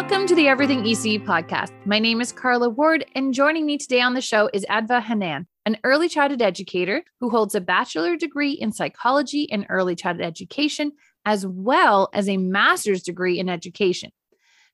Welcome to the Everything ECE podcast. My name is Carla Ward, and joining me today on the show is Adva Hannan, an early childhood educator who holds a bachelor degree in psychology and early childhood education, as well as a master's degree in education.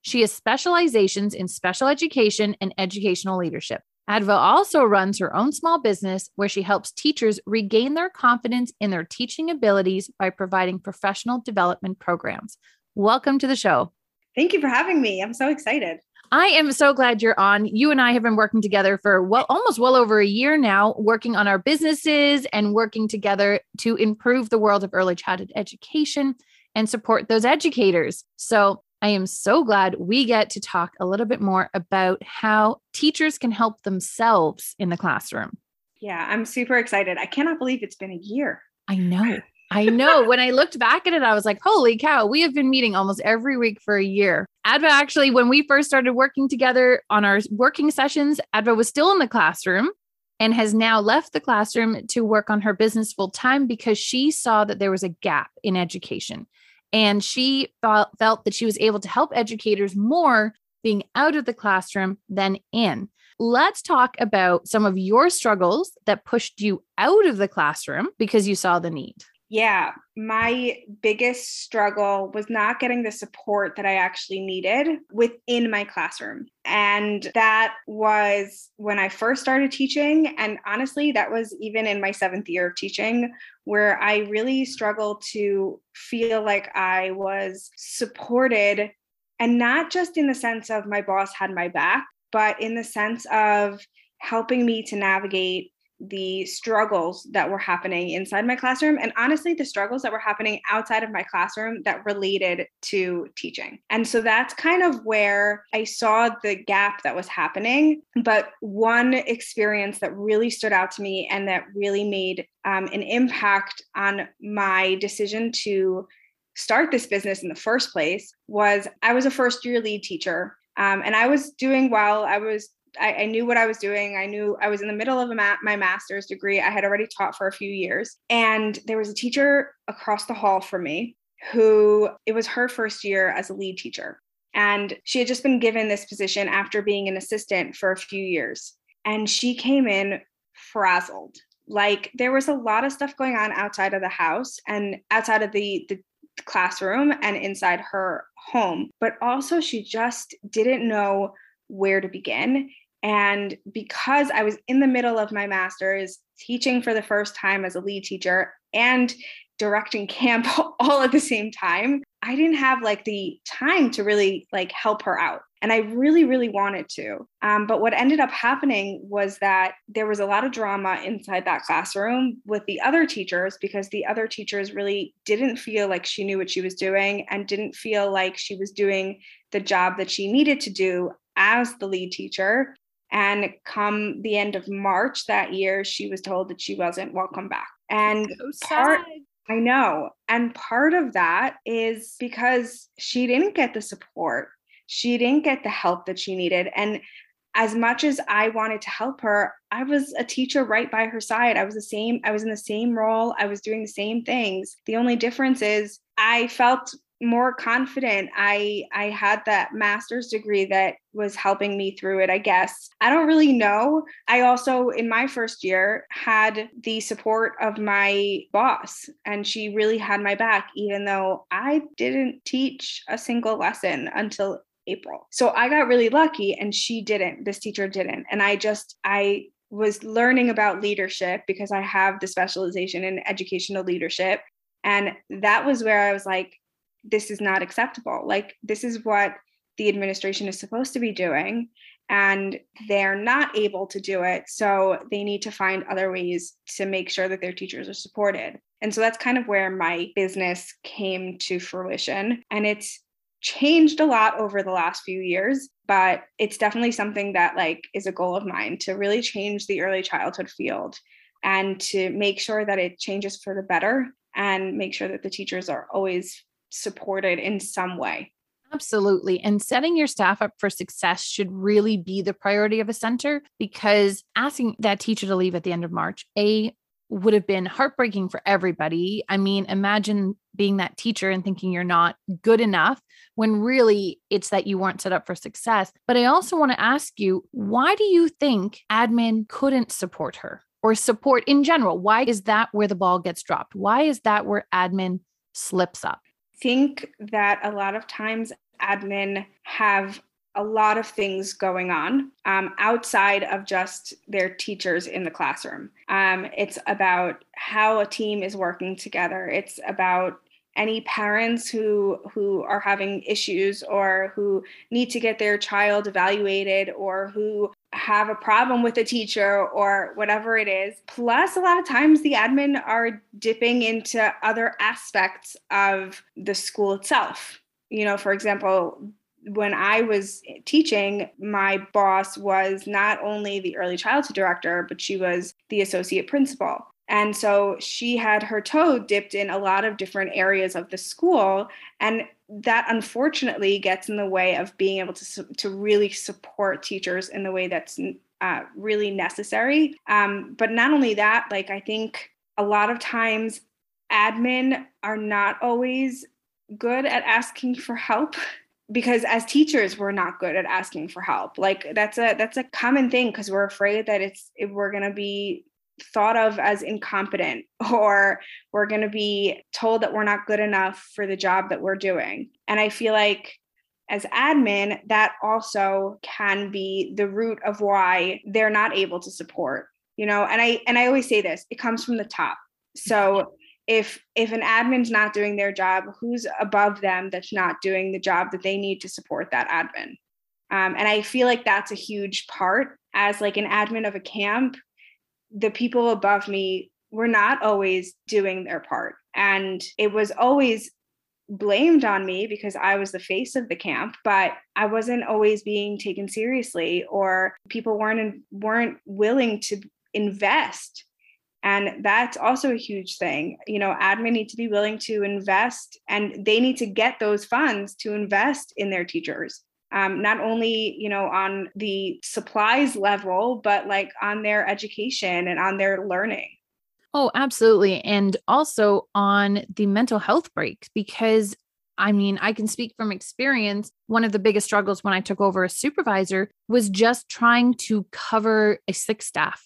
She has specializations in special education and educational leadership. Adva also runs her own small business where she helps teachers regain their confidence in their teaching abilities by providing professional development programs. Welcome to the show. Thank you for having me. I'm so excited. I am so glad you're on. You and I have been working together for well almost well over a year now, working on our businesses and working together to improve the world of early childhood education and support those educators. So, I am so glad we get to talk a little bit more about how teachers can help themselves in the classroom. Yeah, I'm super excited. I cannot believe it's been a year. I know. I know. when I looked back at it, I was like, holy cow, we have been meeting almost every week for a year. Adva actually, when we first started working together on our working sessions, Adva was still in the classroom and has now left the classroom to work on her business full time because she saw that there was a gap in education. And she felt, felt that she was able to help educators more being out of the classroom than in. Let's talk about some of your struggles that pushed you out of the classroom because you saw the need. Yeah, my biggest struggle was not getting the support that I actually needed within my classroom. And that was when I first started teaching. And honestly, that was even in my seventh year of teaching, where I really struggled to feel like I was supported. And not just in the sense of my boss had my back, but in the sense of helping me to navigate the struggles that were happening inside my classroom and honestly the struggles that were happening outside of my classroom that related to teaching. And so that's kind of where I saw the gap that was happening. But one experience that really stood out to me and that really made um, an impact on my decision to start this business in the first place was I was a first year lead teacher um, and I was doing well. I was I, I, knew what I was doing. I knew I was in the middle of ma- my master's degree. I had already taught for a few years. And there was a teacher across the hall from me who it was her first year as a lead teacher. And she had just been given this position after being an assistant for a few years. And she came in frazzled. Like there was a lot of stuff going on outside of the house and outside of the, the classroom and inside her home. But also, she just didn't know where to begin. And because I was in the middle of my master's, teaching for the first time as a lead teacher and directing camp all at the same time, I didn't have like the time to really like help her out. And I really, really wanted to. Um, but what ended up happening was that there was a lot of drama inside that classroom with the other teachers because the other teachers really didn't feel like she knew what she was doing and didn't feel like she was doing the job that she needed to do as the lead teacher. And come the end of March that year, she was told that she wasn't welcome back. And so part, I know. And part of that is because she didn't get the support, she didn't get the help that she needed. And as much as I wanted to help her, I was a teacher right by her side. I was the same, I was in the same role, I was doing the same things. The only difference is I felt more confident. I i had that master's degree that was helping me through it i guess. I don't really know. I also in my first year had the support of my boss and she really had my back even though i didn't teach a single lesson until april. So i got really lucky and she didn't this teacher didn't. And i just i was learning about leadership because I have the specialization in educational leadership. And that was where I was like, this is not acceptable. Like, this is what the administration is supposed to be doing, and they're not able to do it. So they need to find other ways to make sure that their teachers are supported. And so that's kind of where my business came to fruition. And it's changed a lot over the last few years but it's definitely something that like is a goal of mine to really change the early childhood field and to make sure that it changes for the better and make sure that the teachers are always supported in some way. Absolutely. And setting your staff up for success should really be the priority of a center because asking that teacher to leave at the end of March, A, would have been heartbreaking for everybody. I mean, imagine being that teacher and thinking you're not good enough when really it's that you weren't set up for success. But I also want to ask you, why do you think admin couldn't support her or support in general? Why is that where the ball gets dropped? Why is that where admin slips up? Think that a lot of times admin have a lot of things going on um, outside of just their teachers in the classroom. Um, it's about how a team is working together. It's about any parents who who are having issues or who need to get their child evaluated or who have a problem with a teacher or whatever it is plus a lot of times the admin are dipping into other aspects of the school itself you know for example when I was teaching, my boss was not only the early childhood director, but she was the associate principal. And so she had her toe dipped in a lot of different areas of the school. And that unfortunately gets in the way of being able to, to really support teachers in the way that's uh, really necessary. Um, but not only that, like I think a lot of times admin are not always good at asking for help because as teachers we're not good at asking for help like that's a that's a common thing because we're afraid that it's we're going to be thought of as incompetent or we're going to be told that we're not good enough for the job that we're doing. And I feel like as admin, that also can be the root of why they're not able to support. You know, and I and I always say this, it comes from the top. So if if an admin's not doing their job, who's above them that's not doing the job that they need to support that admin? Um, and I feel like that's a huge part as like an admin of a camp the people above me were not always doing their part. And it was always blamed on me because I was the face of the camp, but I wasn't always being taken seriously or people weren't weren't willing to invest. And that's also a huge thing. You know, admin need to be willing to invest and they need to get those funds to invest in their teachers um, not only you know on the supplies level but like on their education and on their learning oh absolutely and also on the mental health breaks because I mean, I can speak from experience. One of the biggest struggles when I took over as supervisor was just trying to cover a sick staff.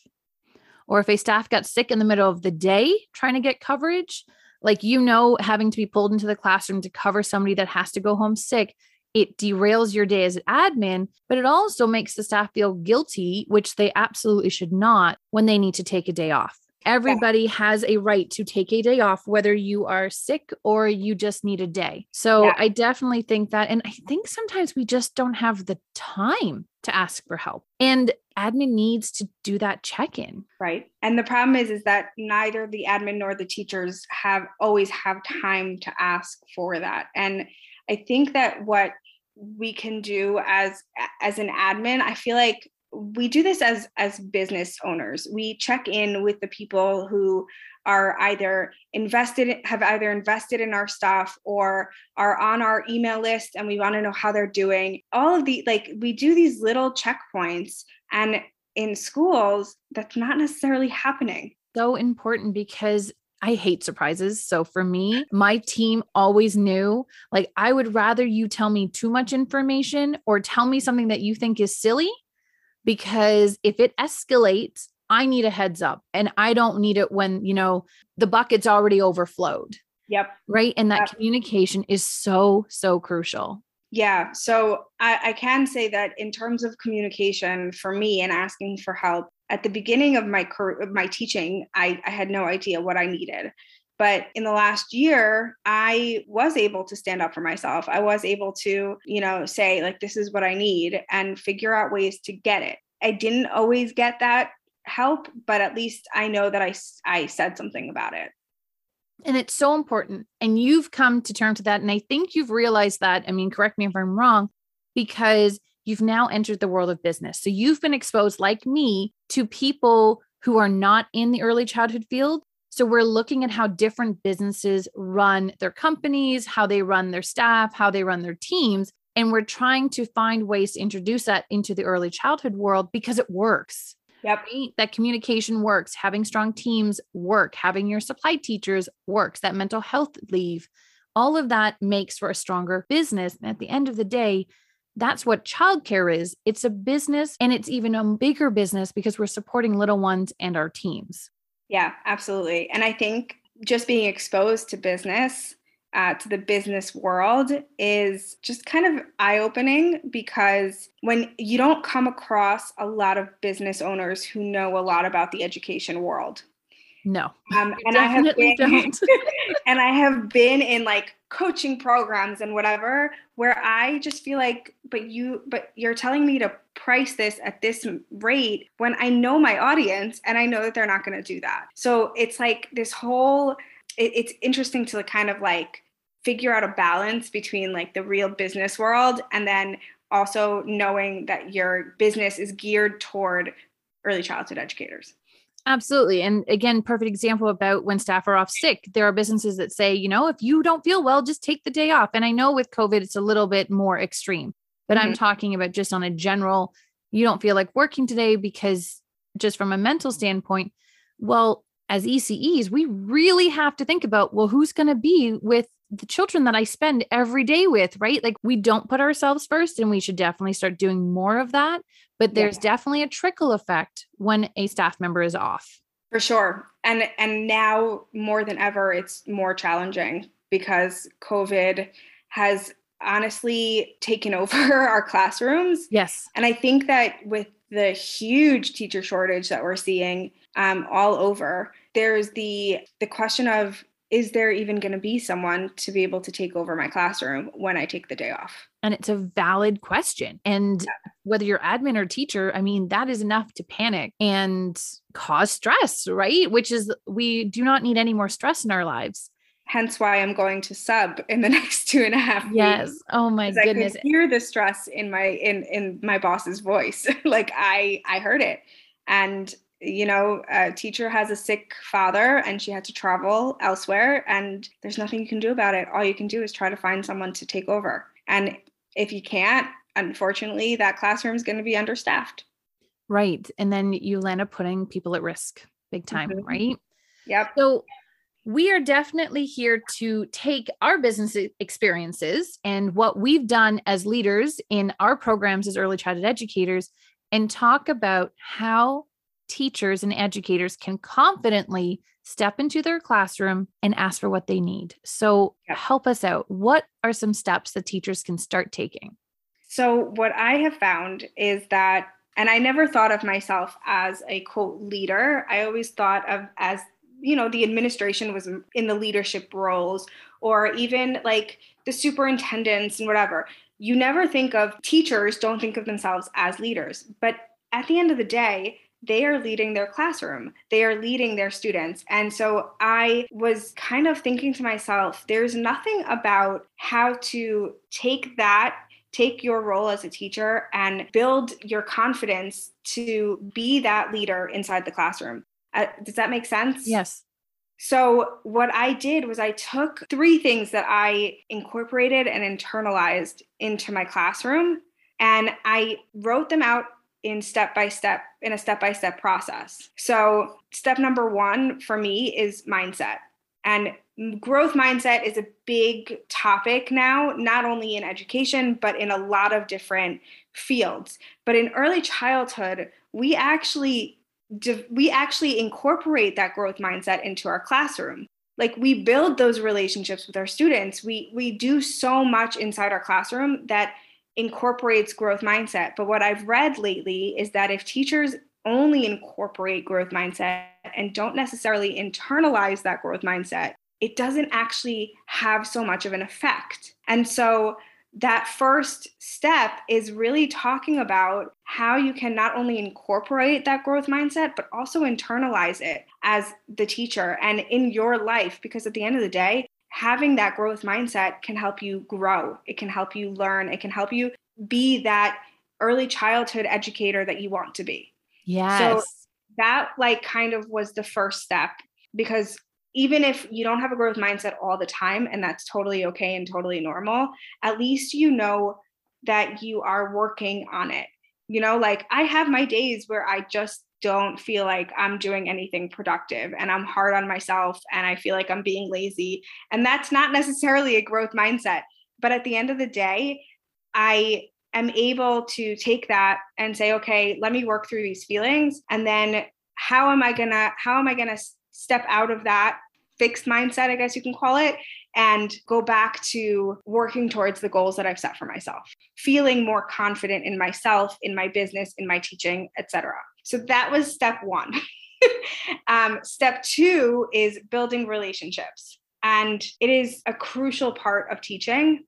Or if a staff got sick in the middle of the day, trying to get coverage, like you know, having to be pulled into the classroom to cover somebody that has to go home sick it derails your day as an admin, but it also makes the staff feel guilty, which they absolutely should not when they need to take a day off. Everybody yeah. has a right to take a day off, whether you are sick or you just need a day. So yeah. I definitely think that. And I think sometimes we just don't have the time to ask for help. And admin needs to do that check-in. Right. And the problem is is that neither the admin nor the teachers have always have time to ask for that. And I think that what we can do as as an admin, I feel like we do this as as business owners. We check in with the people who are either invested have either invested in our stuff or are on our email list and we want to know how they're doing. All of the like we do these little checkpoints and in schools that's not necessarily happening. So important because I hate surprises. So for me, my team always knew like I would rather you tell me too much information or tell me something that you think is silly because if it escalates, I need a heads up and I don't need it when, you know, the bucket's already overflowed. Yep. Right. And that yep. communication is so, so crucial. Yeah. So I, I, can say that in terms of communication for me and asking for help, at the beginning of my career, my teaching, I, I had no idea what I needed. But in the last year, I was able to stand up for myself. I was able to, you know, say, like, this is what I need and figure out ways to get it. I didn't always get that help, but at least I know that I, I said something about it. And it's so important. And you've come to terms with that. And I think you've realized that. I mean, correct me if I'm wrong, because you've now entered the world of business. So you've been exposed, like me, to people who are not in the early childhood field. So we're looking at how different businesses run their companies, how they run their staff, how they run their teams. And we're trying to find ways to introduce that into the early childhood world because it works. Yep. Right? That communication works, having strong teams work, having your supply teachers works, that mental health leave, all of that makes for a stronger business. And at the end of the day, that's what childcare is. It's a business and it's even a bigger business because we're supporting little ones and our teams. Yeah, absolutely. And I think just being exposed to business, uh, to the business world, is just kind of eye opening because when you don't come across a lot of business owners who know a lot about the education world. No. Um, and I have been, and I have been in like coaching programs and whatever where I just feel like, but you, but you're telling me to price this at this rate when I know my audience and I know that they're not going to do that. So it's like this whole, it, it's interesting to kind of like figure out a balance between like the real business world and then also knowing that your business is geared toward early childhood educators. Absolutely. And again, perfect example about when staff are off sick. There are businesses that say, you know, if you don't feel well, just take the day off. And I know with COVID, it's a little bit more extreme, but mm-hmm. I'm talking about just on a general, you don't feel like working today because just from a mental standpoint, well, as ECEs, we really have to think about, well, who's going to be with the children that I spend every day with, right? Like we don't put ourselves first and we should definitely start doing more of that. But there's yeah. definitely a trickle effect when a staff member is off. For sure. And and now more than ever it's more challenging because COVID has honestly taken over our classrooms. Yes. And I think that with the huge teacher shortage that we're seeing um, all over, there's the the question of is there even going to be someone to be able to take over my classroom when I take the day off? And it's a valid question. And yeah. whether you're admin or teacher, I mean, that is enough to panic and cause stress, right? Which is, we do not need any more stress in our lives. Hence why I'm going to sub in the next two and a half yes. Weeks, oh my goodness. I could hear the stress in my in in my boss's voice. like I I heard it. And you know, a teacher has a sick father and she had to travel elsewhere, and there's nothing you can do about it. All you can do is try to find someone to take over. And if you can't, unfortunately, that classroom is going to be understaffed. Right. And then you land up putting people at risk big time, mm-hmm. right? Yep. So we are definitely here to take our business experiences and what we've done as leaders in our programs as early childhood educators and talk about how teachers and educators can confidently step into their classroom and ask for what they need. So, help us out. What are some steps that teachers can start taking? So, what I have found is that, and I never thought of myself as a quote leader, I always thought of as you know the administration was in the leadership roles or even like the superintendents and whatever you never think of teachers don't think of themselves as leaders but at the end of the day they are leading their classroom, they are leading their students. And so I was kind of thinking to myself, there's nothing about how to take that take your role as a teacher and build your confidence to be that leader inside the classroom. Uh, does that make sense? Yes. So, what I did was I took three things that I incorporated and internalized into my classroom and I wrote them out in step by step in a step by step process. So, step number 1 for me is mindset. And growth mindset is a big topic now, not only in education, but in a lot of different fields. But in early childhood, we actually we actually incorporate that growth mindset into our classroom like we build those relationships with our students we we do so much inside our classroom that incorporates growth mindset. But what I've read lately is that if teachers only incorporate growth mindset and don't necessarily internalize that growth mindset, it doesn't actually have so much of an effect. And so that first step is really talking about how you can not only incorporate that growth mindset, but also internalize it as the teacher and in your life. Because at the end of the day, having that growth mindset can help you grow. It can help you learn. It can help you be that early childhood educator that you want to be. Yes. So that like kind of was the first step because even if you don't have a growth mindset all the time and that's totally okay and totally normal, at least you know that you are working on it. You know, like I have my days where I just don't feel like I'm doing anything productive and I'm hard on myself and I feel like I'm being lazy. And that's not necessarily a growth mindset. But at the end of the day, I am able to take that and say, okay, let me work through these feelings. And then how am I gonna, how am I gonna step out of that fixed mindset, I guess you can call it, and go back to working towards the goals that I've set for myself, feeling more confident in myself, in my business, in my teaching, etc. So that was step one. um, step two is building relationships. And it is a crucial part of teaching.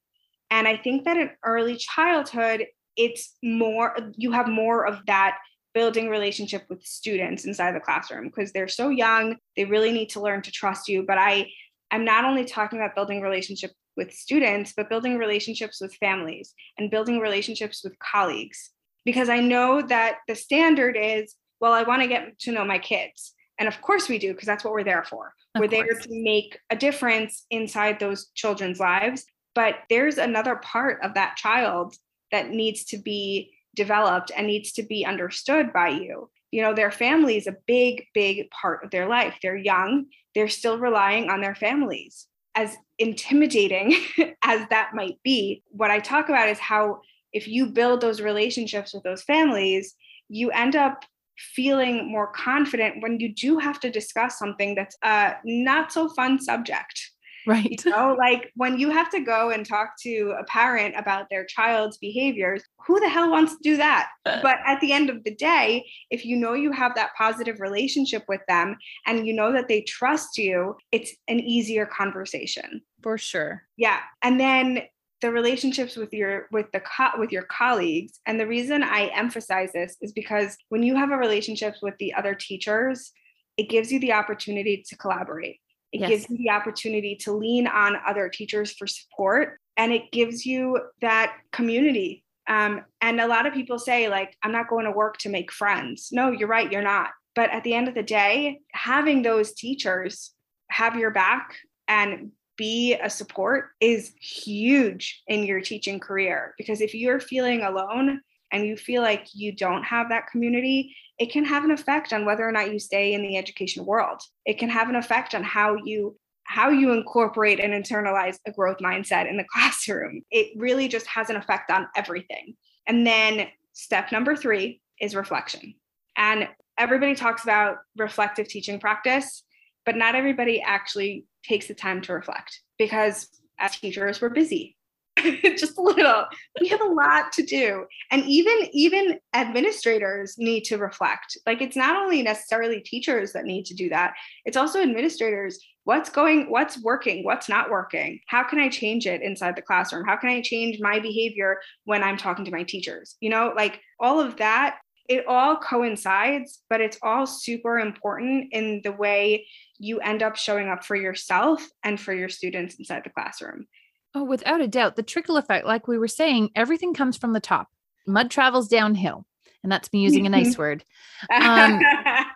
And I think that in early childhood, it's more, you have more of that building relationship with students inside the classroom because they're so young they really need to learn to trust you but i i'm not only talking about building relationship with students but building relationships with families and building relationships with colleagues because i know that the standard is well i want to get to know my kids and of course we do because that's what we're there for of we're course. there to make a difference inside those children's lives but there's another part of that child that needs to be developed and needs to be understood by you. You know, their family is a big, big part of their life. They're young, they're still relying on their families. As intimidating as that might be, what I talk about is how if you build those relationships with those families, you end up feeling more confident when you do have to discuss something that's a not so fun subject Right. You know, like when you have to go and talk to a parent about their child's behaviors, who the hell wants to do that? Uh. but at the end of the day, if you know you have that positive relationship with them and you know that they trust you, it's an easier conversation. For sure. Yeah. And then the relationships with your with the co- with your colleagues and the reason i emphasize this is because when you have a relationship with the other teachers it gives you the opportunity to collaborate it yes. gives you the opportunity to lean on other teachers for support and it gives you that community. Um, and a lot of people say, like, I'm not going to work to make friends. No, you're right, you're not. But at the end of the day, having those teachers have your back and be a support is huge in your teaching career. Because if you're feeling alone and you feel like you don't have that community, it can have an effect on whether or not you stay in the education world. It can have an effect on how you how you incorporate and internalize a growth mindset in the classroom. It really just has an effect on everything. And then step number 3 is reflection. And everybody talks about reflective teaching practice, but not everybody actually takes the time to reflect because as teachers we're busy. Just a little. We have a lot to do. And even even administrators need to reflect. Like it's not only necessarily teachers that need to do that it's also administrators. What's going what's working what's not working? How can i change it inside the classroom? How can i change my behavior when i'm talking to my teachers? You know like all of that it all coincides but it's all super important in the way you end up showing up for yourself and for your students inside the classroom Oh, without a doubt. The trickle effect, like we were saying, everything comes from the top. Mud travels downhill. And that's me using a nice word. Um,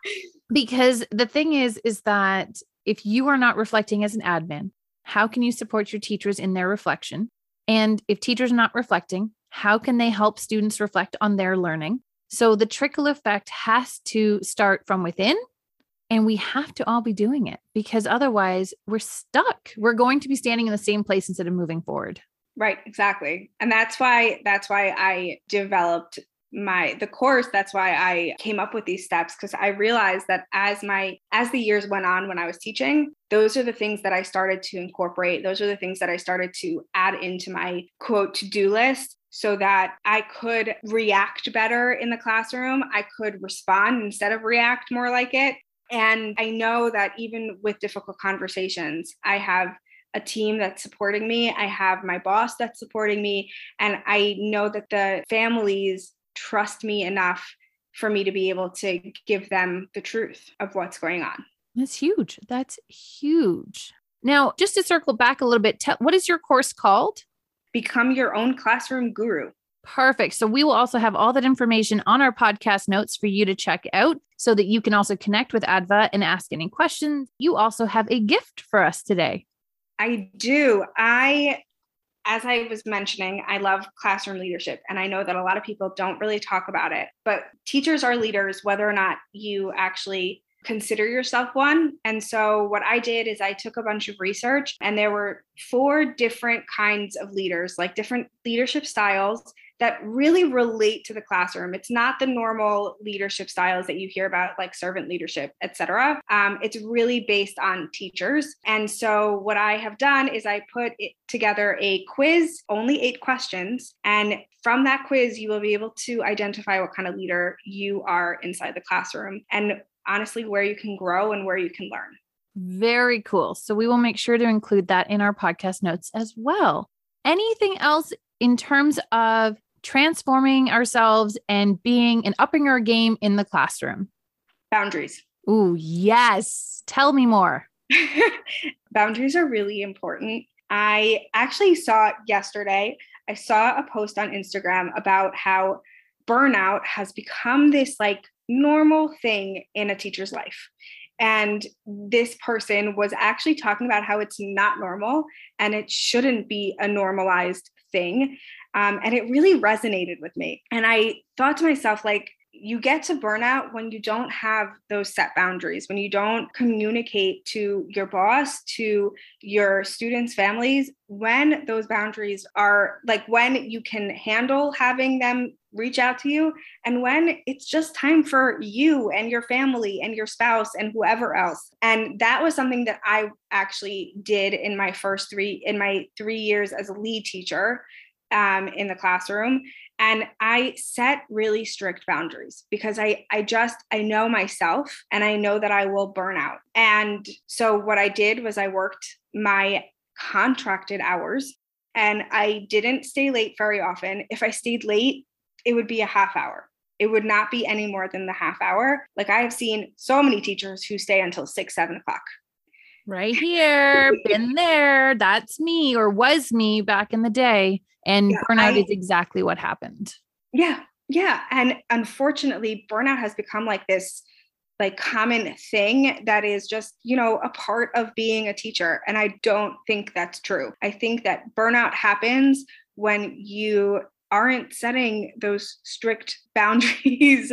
because the thing is, is that if you are not reflecting as an admin, how can you support your teachers in their reflection? And if teachers are not reflecting, how can they help students reflect on their learning? So the trickle effect has to start from within and we have to all be doing it because otherwise we're stuck. We're going to be standing in the same place instead of moving forward. Right, exactly. And that's why that's why I developed my the course that's why i came up with these steps because i realized that as my as the years went on when i was teaching those are the things that i started to incorporate those are the things that i started to add into my quote to-do list so that I could react better in the classroom. I could respond instead of react more like it. And I know that even with difficult conversations, I have a team that's supporting me. I have my boss that's supporting me. And I know that the families trust me enough for me to be able to give them the truth of what's going on. That's huge. That's huge. Now, just to circle back a little bit, tell, what is your course called? Become Your Own Classroom Guru. Perfect. So we will also have all that information on our podcast notes for you to check out so that you can also connect with Adva and ask any questions. You also have a gift for us today. I do. I as I was mentioning, I love classroom leadership. And I know that a lot of people don't really talk about it, but teachers are leaders, whether or not you actually consider yourself one. And so, what I did is I took a bunch of research, and there were four different kinds of leaders, like different leadership styles that really relate to the classroom. It's not the normal leadership styles that you hear about, like servant leadership, etc. Um, it's really based on teachers. And so, what I have done is I put together a quiz, only eight questions, and from that quiz, you will be able to identify what kind of leader you are inside the classroom and honestly where you can grow and where you can learn. Very cool. So we will make sure to include that in our podcast notes as well. Anything else in terms of transforming ourselves and being and upping our game in the classroom? Boundaries. Ooh, yes. Tell me more. Boundaries are really important. I actually saw yesterday, I saw a post on Instagram about how burnout has become this like normal thing in a teacher's life. And this person was actually talking about how it's not normal and it shouldn't be a normalized thing. Um, and it really resonated with me. And I thought to myself, like, you get to burnout when you don't have those set boundaries, when you don't communicate to your boss, to your students' families, when those boundaries are like when you can handle having them reach out to you, and when it's just time for you and your family and your spouse and whoever else. And that was something that I actually did in my first three, in my three years as a lead teacher um, in the classroom. And i set really strict boundaries because i i just i know myself and i know that i will burn out. And so what i did was i worked my contracted hours and i didn't stay late very often. If i stayed late it would be a half hour it would not be any more than the half hour like i have seen so many teachers who stay until six seven o'clock right here been there that's me or was me back in the day and yeah, burnout I, is exactly what happened. Yeah. Yeah. And unfortunately, burnout has become like this like common thing that is just, you know, a part of being a teacher. And I don't think that's true. I think that burnout happens when you aren't setting those strict boundaries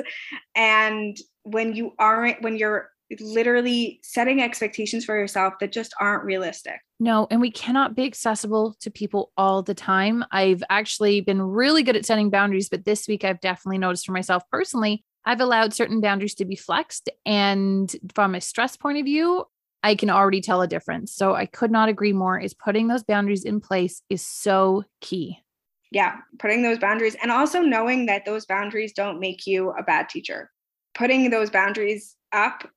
and when you aren't when you're literally setting expectations for yourself that just aren't realistic. No, and we cannot be accessible to people all the time. I've actually been really good at setting boundaries, but this week I've definitely noticed for myself personally, I've allowed certain boundaries to be flexed. And from a stress point of view, I can already tell a difference. So I could not agree more is putting those boundaries in place is so key. Yeah, putting those boundaries and also knowing that those boundaries don't make you a bad teacher. Putting those boundaries up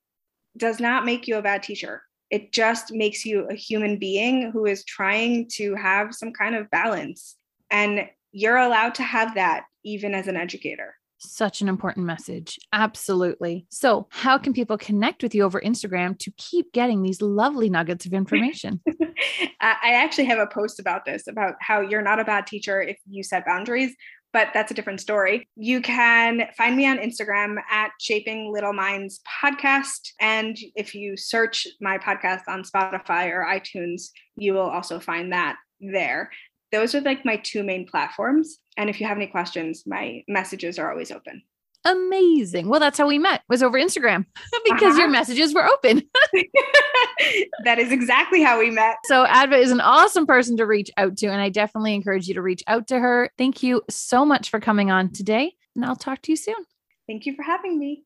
does not make you a bad teacher. It just makes you a human being who is trying to have some kind of balance. And you're allowed to have that even as an educator. Such an important message. Absolutely. So, how can people connect with you over Instagram to keep getting these lovely nuggets of information? I actually have a post about this about how you're not a bad teacher if you set boundaries but that's a different story. You can find me on Instagram at Shaping Little Minds Podcast. And if you search my podcast on Spotify or iTunes, you will also find that there. Those are like my two main platforms. And if you have any questions, my messages are always open amazing. Well, that's how we met was over Instagram because uh-huh. your messages were open. that is exactly how we met. So Adva is an awesome person to reach out to. And I definitely encourage you to reach out to her. Thank you so much for coming on today. And I'll talk to you soon. Thank you for having me.